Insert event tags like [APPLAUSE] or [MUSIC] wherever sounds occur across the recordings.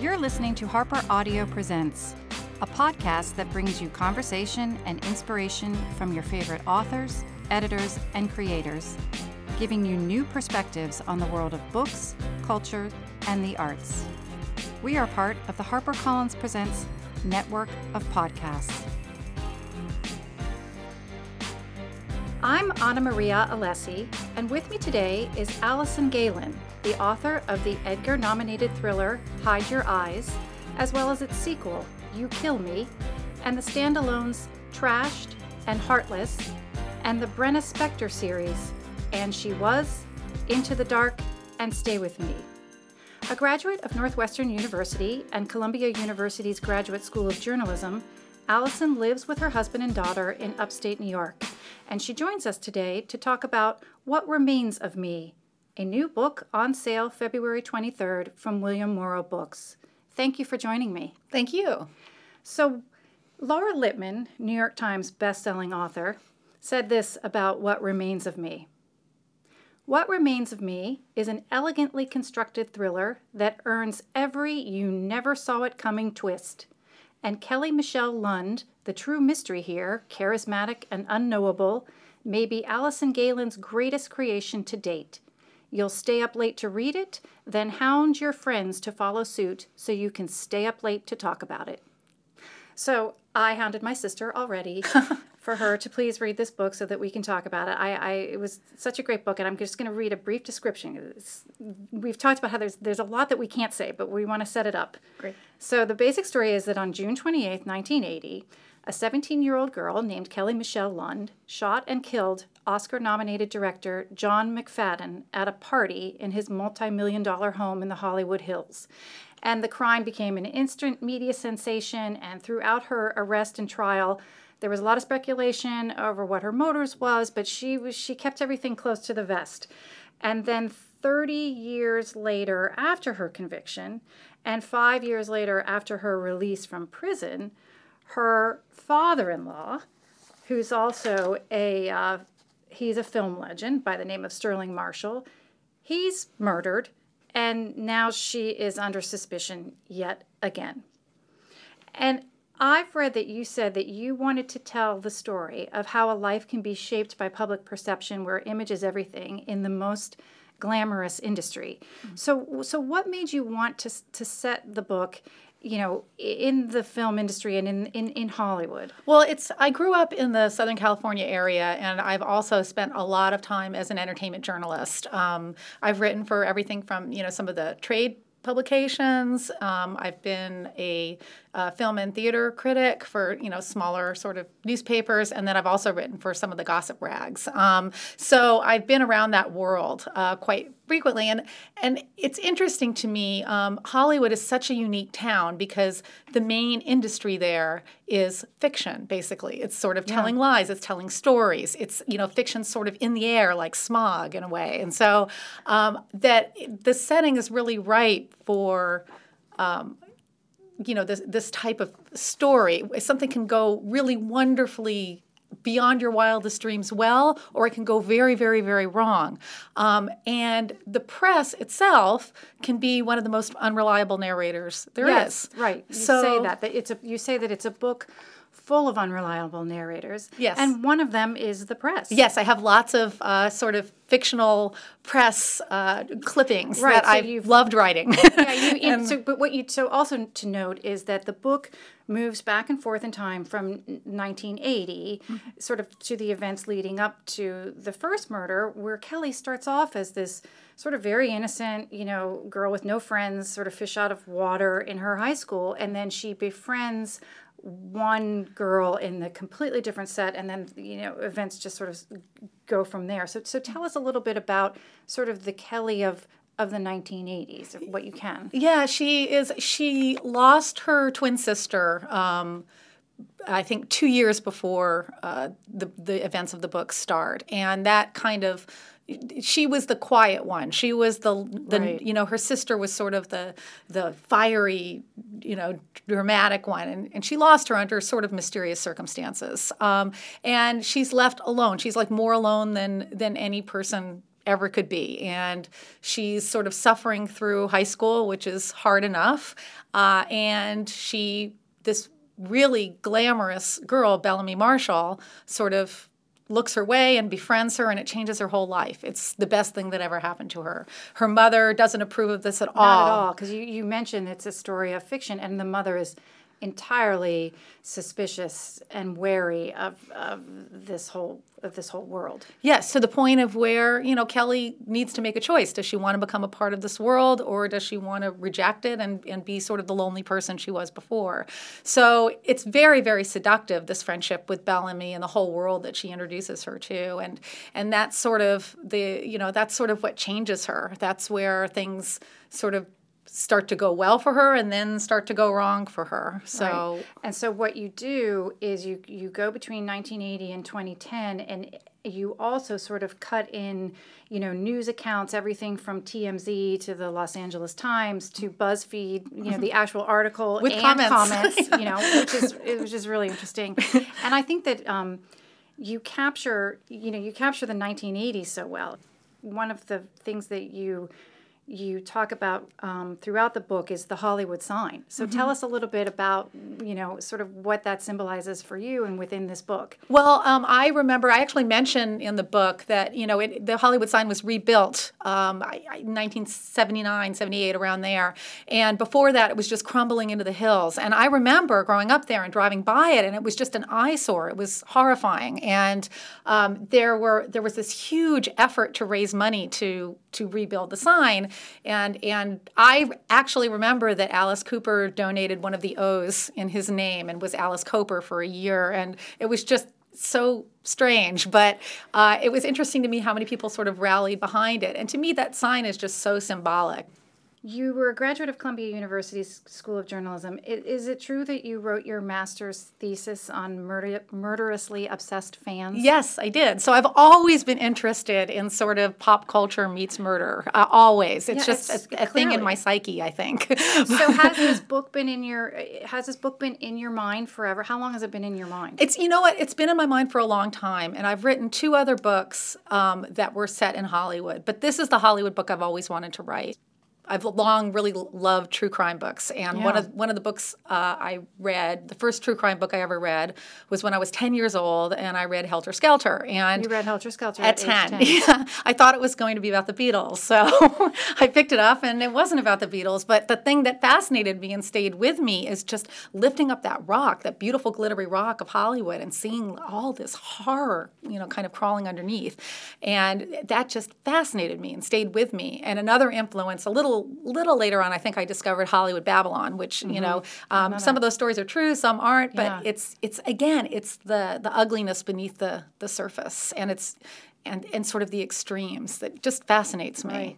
You're listening to Harper Audio Presents, a podcast that brings you conversation and inspiration from your favorite authors, editors, and creators, giving you new perspectives on the world of books, culture, and the arts. We are part of the HarperCollins Presents network of podcasts. I'm Anna Maria Alessi, and with me today is Alison Gaylin, the author of the Edgar nominated thriller Hide Your Eyes, as well as its sequel, You Kill Me, and the standalones Trashed and Heartless, and the Brenna Spector series, And She Was, Into the Dark, and Stay With Me. A graduate of Northwestern University and Columbia University's Graduate School of Journalism, Alison lives with her husband and daughter in upstate New York, and she joins us today to talk about What Remains of Me, a new book on sale February 23rd from William Morrow Books. Thank you for joining me. Thank you. So, Laura Lippman, New York Times bestselling author, said this about What Remains of Me. What Remains of Me is an elegantly constructed thriller that earns every you never saw it coming twist. And Kelly Michelle Lund, the true mystery here, charismatic and unknowable, may be Alison Gaylin's greatest creation to date. You'll stay up late to read it, then hound your friends to follow suit so you can stay up late to talk about it. So I hounded my sister already [LAUGHS] for her to please read this book so that we can talk about it. I, I it was such a great book, and I'm just going to read a brief description. It's, we've talked about how there's there's a lot that we can't say, but we want to set it up. Great. So the basic story is that on June 28, 1980, a 17-year-old girl named Kelly Michelle Lund shot and killed Oscar-nominated director John McFadden at a party in his multi-million dollar home in the Hollywood Hills. And the crime became an instant media sensation, and throughout her arrest and trial, there was a lot of speculation over what her motives was, but she was she kept everything close to the vest. And then 30 years later after her conviction and 5 years later after her release from prison, her father-in-law, who's also a uh, he's a film legend by the name of Sterling Marshall, he's murdered and now she is under suspicion yet again. And I've read that you said that you wanted to tell the story of how a life can be shaped by public perception where image is everything in the most glamorous industry. Mm-hmm. So so what made you want to to set the book you know in the film industry and in, in in Hollywood? Well, it's I grew up in the Southern California area, and I've also spent a lot of time as an entertainment journalist. Um, I've written for everything from you know some of the trade publications. Um, I've been a film and theater critic for you know smaller sort of newspapers, and then I've also written for some of the gossip rags. Um, so I've been around that world uh, quite frequently, and and it's interesting to me. Um, Hollywood is such a unique town because the main industry there is fiction. Basically, it's sort of telling yeah. lies, it's telling stories. It's you know fiction sort of in the air like smog in a way, and so um, that the setting is really right for um, you know this this type of story something can go really wonderfully beyond your wildest dreams well or it can go very very very wrong um, and the press itself can be one of the most unreliable narrators there yes, is. right you so, say that that it's a you say that it's a book full of unreliable narrators. Yes. And one of them is the press. Yes, I have lots of uh, sort of fictional press uh, clippings right, that so I've loved writing. [LAUGHS] yeah, you, and, so, but what you so also to note is that the book moves back and forth in time from 1980, mm-hmm. sort of to the events leading up to the first murder, where Kelly starts off as this sort of very innocent, you know, girl with no friends, sort of fish out of water in her high school, and then she befriends one girl in the completely different set and then you know events just sort of go from there. So so tell us a little bit about sort of the kelly of of the 1980s what you can. Yeah she is she lost her twin sister um, I think two years before uh, the the events of the book start, and that kind of she was the quiet one. She was the the right. you know her sister was sort of the the fiery you know dramatic one, and, and she lost her under sort of mysterious circumstances. Um, and she's left alone. She's like more alone than than any person ever could be. And she's sort of suffering through high school, which is hard enough. Uh, and she, this really glamorous girl, Bellamy Marshall, sort of looks her way and befriends her, and it changes her whole life. It's the best thing that ever happened to her. Her mother doesn't approve of this at all. Not at all, because you, you mentioned it's a story of fiction, and the mother is entirely suspicious and wary of, of this whole of this whole world. Yes, to the point of where, you know, Kelly needs to make a choice. Does she want to become a part of this world or does she want to reject it and, and be sort of the lonely person she was before? So it's very, very seductive, this friendship with Bellamy and the whole world that she introduces her to. And and that's sort of the, you know, that's sort of what changes her. That's where things sort of start to go well for her and then start to go wrong for her. So right. and so what you do is you you go between 1980 and 2010 and you also sort of cut in, you know, news accounts, everything from TMZ to the Los Angeles Times to BuzzFeed, you know, the actual article With and comments, comments [LAUGHS] you know, which is it was just really interesting. And I think that um, you capture, you know, you capture the 1980s so well. One of the things that you you talk about um, throughout the book is the Hollywood sign. So mm-hmm. tell us a little bit about, you know, sort of what that symbolizes for you and within this book. Well, um, I remember I actually mentioned in the book that, you know, it, the Hollywood sign was rebuilt um, 1979, 78, around there. And before that, it was just crumbling into the hills. And I remember growing up there and driving by it, and it was just an eyesore. It was horrifying. And um, there were there was this huge effort to raise money to to rebuild the sign and and I actually remember that Alice Cooper donated one of the O's in his name and was Alice Cooper for a year, and it was just so strange, but uh, it was interesting to me how many people sort of rallied behind it. And to me, that sign is just so symbolic. You were a graduate of Columbia University's School of Journalism. Is it true that you wrote your master's thesis on murder- murderously obsessed fans? Yes, I did. So I've always been interested in sort of pop culture meets murder. Uh, always, it's yeah, just it's, a, a thing in my psyche, I think. so [LAUGHS] has this book been in your has this book been in your mind forever? How long has it been in your mind? It's you know what it's been in my mind for a long time, and I've written two other books um, that were set in Hollywood. But this is the Hollywood book I've always wanted to write. I've long really loved true crime books, and yeah. one of one of the books uh, I read, the first true crime book I ever read, was when I was ten years old, and I read Helter Skelter. And you read Helter Skelter at, at 10. 10. [LAUGHS] Yeah, I thought it was going to be about the Beatles, so [LAUGHS] I picked it up, and it wasn't about the Beatles. But the thing that fascinated me and stayed with me is just lifting up that rock, that beautiful glittery rock of Hollywood, and seeing all this horror, you know, kind of crawling underneath, and that just fascinated me and stayed with me. And another influence, a little little later on, I think I discovered Hollywood Babylon, which mm-hmm. you know um, some of those stories are true, some aren't. But yeah. it's it's again, it's the the ugliness beneath the the surface, and it's and and sort of the extremes that just fascinates me. Right.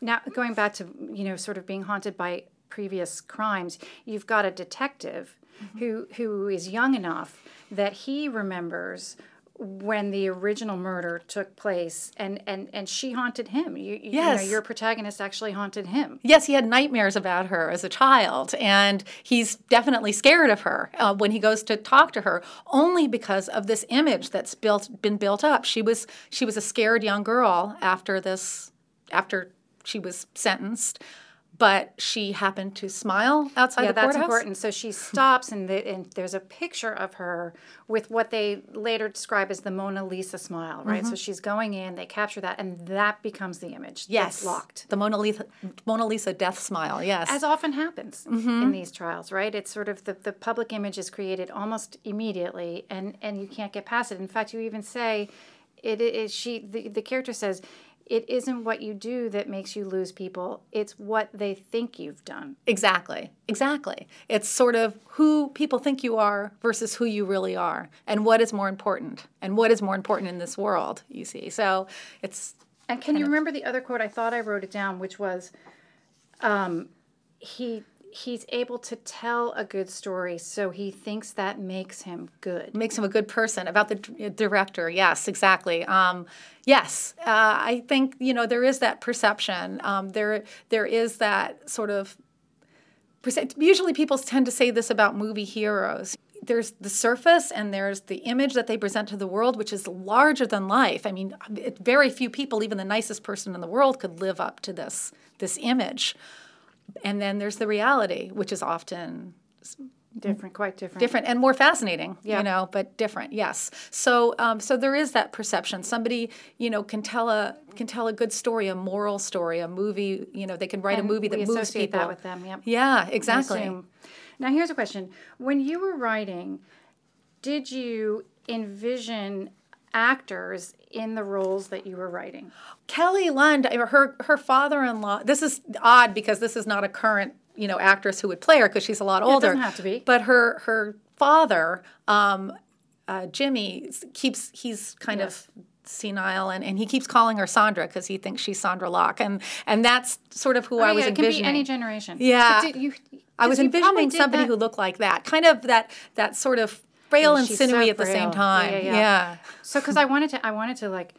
Now going back to you know sort of being haunted by previous crimes, you've got a detective mm-hmm. who who is young enough that he remembers when the original murder took place and and and she haunted him. You, yes. you know your protagonist actually haunted him. Yes he had nightmares about her as a child and he's definitely scared of her uh, when he goes to talk to her only because of this image that's built been built up. She was she was a scared young girl after this after she was sentenced but she happened to smile outside yeah, the courthouse. Yeah, that's important. So she stops, and, the, and, there's a picture of her with what they later describe as the Mona Lisa smile, right? Mm-hmm. So she's going in, they capture that, and that becomes the image. Yes, locked. The Mona Lisa, Mona Lisa death smile. Yes, as often happens mm-hmm. in these trials, right? It's sort of the, the public image is created almost immediately, and and you can't get past it. In fact, you even say. It is she the, the character says it isn't what you do that makes you lose people. It's what they think you've done. Exactly. Exactly. It's sort of who people think you are versus who you really are and what is more important and what is more important in this world you see. So it's and can you remember the other quote? I thought i wrote it down which was um, he he's able to tell a good story, so he thinks that makes him good. Makes him a good person. About the d- director, yes, exactly. Um, yes, uh, I think you know there is that perception. Um, there there is that sort of. Usually, people tend to say this about movie heroes there's the surface and there's the image that they present to the world, which is larger than life. I mean, very few people, even the nicest person in the world, could live up to this this image. And then there's the reality, which is often different, quite different, different and more fascinating. Yeah. You know, but different. Yes. So, um, so there is that perception. Somebody, you know, can tell a can tell a good story, a moral story, a movie. You know, they can write And a movie that moves associate people. that with them. Yep. Yeah, exactly. Now, here's a question: When you were writing, did you envision actors in the roles that you were writing? Kelly Lund, her her father-in-law. This is odd because this is not a current you know actress who would play her because she's a lot older. doesn't have to be. But her her father, um, uh, Jimmy, keeps he's kind Yes. of senile and, and he keeps calling her Sondra because he thinks she's Sondra Locke and and that's sort of who I Oh, was yeah, it can be any generation. Yeah. You, I was envisioning somebody who looked like that, kind of that that sort of frail and so sinewy at the frail. same time. yeah, yeah. yeah. So, because I wanted to, I wanted to like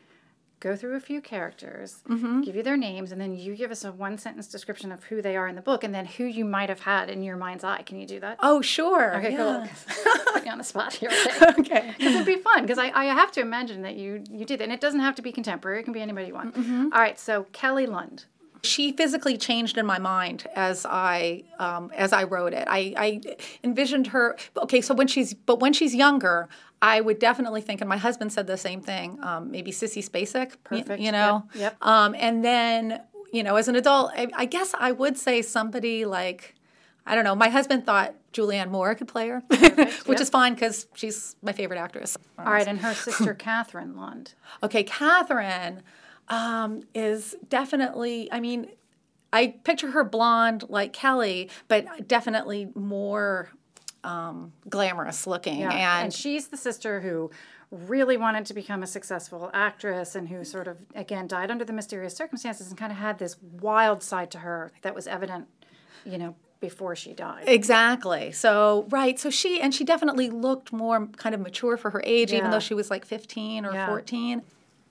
go through a few characters, Mm-hmm. give you their names, and then you give us a one sentence description of who they are in the book, and then who you might have had in your mind's eye. Can you do that? Oh, sure. Okay, yeah. cool. [LAUGHS] Put you on the spot here. [LAUGHS] Okay. Because it'd be fun. Because I, I have to imagine that you you did and it doesn't have to be contemporary. It can be anybody you want. Mm-hmm. All right. So Kelly Lund. She physically changed in my mind as I um, as I wrote it. I, I envisioned her. Okay, so when she's but when she's younger, I would definitely think, and my husband said the same thing. Um, maybe Sissy Spacek, Perfect. You know. Yep, yep. Um, and then you know, as an adult, I, I guess I would say somebody like. I don't know. My husband thought Julianne Moore could play her, [LAUGHS] which yep. is fine because she's my favorite actress. All right, and her sister [LAUGHS] Catherine Lund. Okay, Catherine um, is definitely, I mean, I picture her blonde like Kelly, but definitely more um, glamorous looking. Yeah, And, she's the sister who really wanted to become a successful actress and who sort of again died under the mysterious circumstances and kind of had this wild side to her that was evident, you know, before she died. Exactly. So, right. So she, and she definitely looked more kind of mature for her age, even though she was like 15 or Yeah. 14.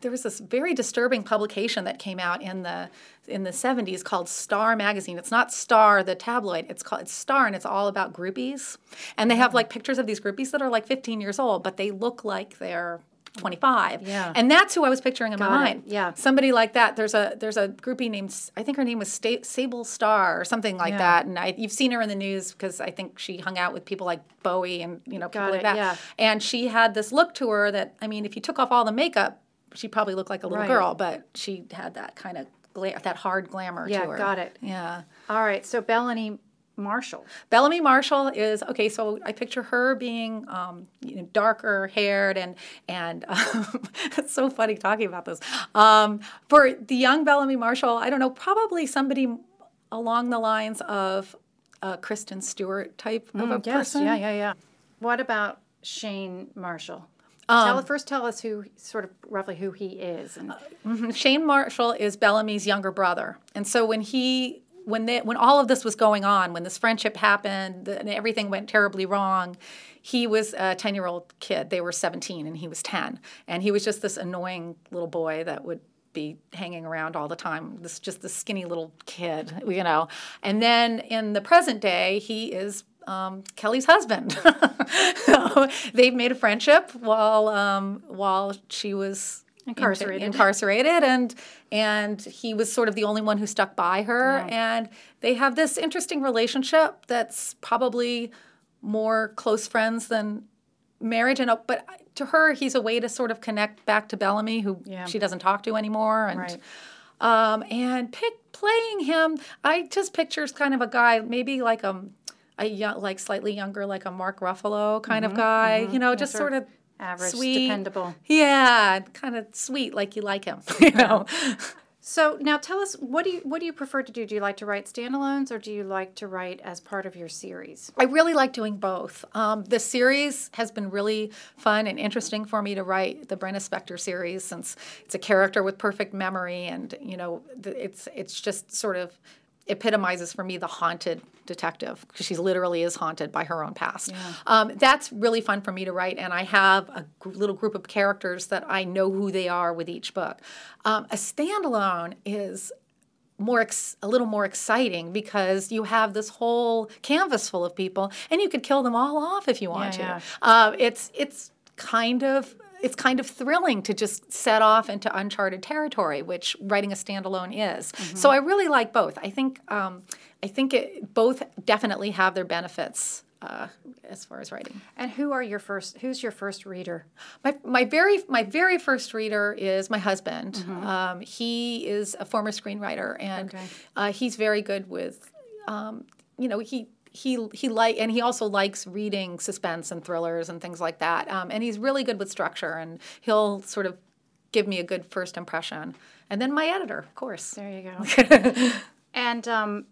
There was this very disturbing publication that came out in the in the 70s called Star magazine. It's not Star the tabloid. It's called it's Star and it's all about groupies. And they have mm. like pictures of these groupies that are like 15 years old, but they look like they're 25. Yeah. And that's who I was picturing in Got my it. mind. Yeah. Somebody like that. There's a there's a groupie named I think her name was Sta- Sable Starr or something like Yeah. that. And I, you've seen her in the news because I think she hung out with people like Bowie and you know people Got like it, that. yeah. And she had this look to her that I mean, if you took off all the makeup, she probably looked like a little Right. girl, but she had that kind of gla- that hard glamour Yeah, to her. got it. Yeah. All right, so Bellamy Marshall. Bellamy Marshall is okay. So I picture her being, um, you know, darker haired and and um, [LAUGHS] it's so funny talking about this. Um, for the young Bellamy Marshall, I don't know, probably somebody along the lines of a Kristen Stewart type of a person. Mm, yeah, yeah, yeah. What about Shane Marshall? Um, tell first tell us who sort of roughly who he is and Mhm. Shane Marshall is Bellamy's younger brother, and so when he when they, when all of this was going on, when this friendship happened and everything went terribly wrong, he was a ten year old kid. They were seventeen and he was ten, and he was just this annoying little boy that would be hanging around all the time. This just this skinny little kid, you know. And then in the present day, he is um, Kelly's husband. so [LAUGHS] they've made a friendship while um, while she was Incarcerated. incarcerated and and he was sort of the only one who stuck by her and they have this interesting relationship that's probably more close friends than marriage and but to her he's a way to sort of connect back to Bellamy who Yeah. she doesn't talk to anymore and Right. um, and pick playing him I just pictures kind of a guy maybe like um a young, like slightly younger like a Mark Ruffalo kind of guy you know just sort sort of average, sweet dependable. yeah, kind of sweet, like you like him. [LAUGHS] You know. So now tell us what do you what do you prefer to do? Do you like to write standalones or do you like to write as part of your series? I really like doing both. Um, the series has been really fun and interesting for me to write the Brenna Spector series since it's a character with perfect memory, and you know, it's it's just sort of epitomizes for me the haunted detective because she literally is haunted by her own past. Um, that's really fun for me to write, and I have a little group of characters that I know who they are with each book. Um, a standalone is more ex- a little more exciting because you have this whole canvas full of people and you could kill them all off if you want Yeah, to. Uh, it's it's kind of it's kind of thrilling to just set off into uncharted territory, which writing a standalone is. So I really like both. I think um, I think it, both definitely have their benefits uh, as far as writing. And who are your first? Who's your first reader? My, my very my very first reader is my husband. Um, he is a former screenwriter, and Okay. uh, he's very good with, um, you know, he he he like and he also likes reading suspense and thrillers and things like that. Um, and he's really good with structure, and he'll sort of give me a good first impression. And then my editor, of course. There you go. [LAUGHS] and um,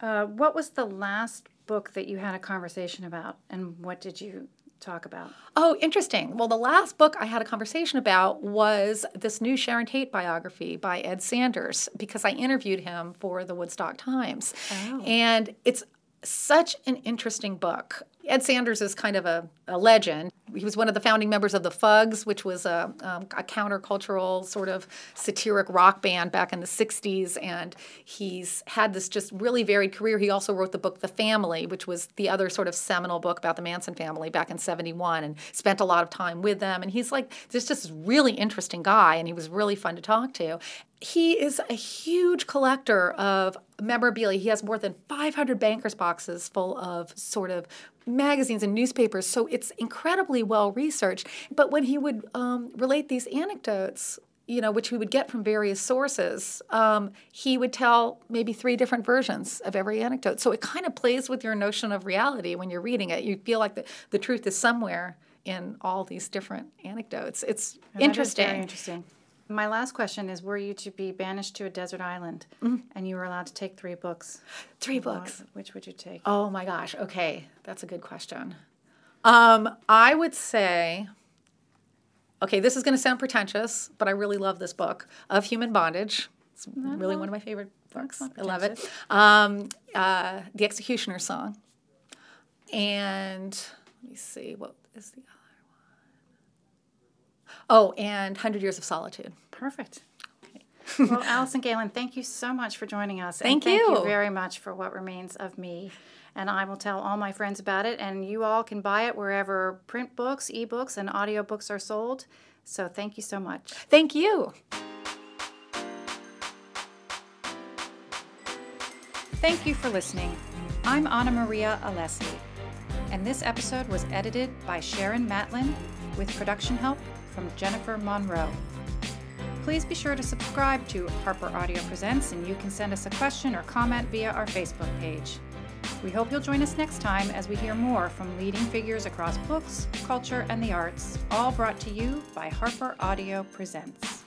uh, what was the last book that you had a conversation about, and what did you talk about? Oh, interesting. Well, the last book I had a conversation about was this new Sharon Tate biography by Ed Sanders because I interviewed him for the Woodstock Times. Oh. And it's such an interesting book. Ed Sanders is kind of a, a legend. He was one of the founding members of the Fugs, which was a, um, a countercultural sort of satiric rock band back in the 60s. And he's had this just really varied career. He also wrote the book The Family, which was the other sort of seminal book about the Manson family back in 71 and spent a lot of time with them. And he's like, this just really interesting guy. And he was really fun to talk to. He is a huge collector of memorabilia. He has more than 500 bankers boxes full of sort of magazines and newspapers. So it's incredibly well researched. But when he would um, relate these anecdotes, you know, which we would get from various sources, um, he would tell maybe three different versions of every anecdote. So it kind of plays with your notion of reality when you're reading it. You feel like the, the truth is somewhere in all these different anecdotes. It's interesting. very interesting. My last question is: Were you to be banished to a desert island, and you were allowed to take three books? Three what- books. which would you take? Oh my gosh. Okay, that's a good question. Um, I would say, okay, this is going to sound pretentious, but I really love this book of Human Bondage. It's really one of my favorite books. I love it. Um, uh, the Executioner's Song, and let me see what is the. Oh, and Hundred Years of Solitude. Perfect. well, [LAUGHS] Alison Gaylin, thank you so much for joining us. Thank and Thank you. you very much for what remains of me. And I will tell all my friends about it, and you all can buy it wherever print books, ebooks, and audiobooks are sold. So thank you so much. Thank you. Thank you for listening. I'm Anna Maria Alessi, and this episode was edited by Sharon Matlin with production help from Jennifer Monroe. Please be sure to subscribe to Harper Audio Presents, and you can send us a question or comment via our Facebook page. We hope you'll join us next time as we hear more from leading figures across books, culture, and the arts, all brought to you by Harper Audio Presents.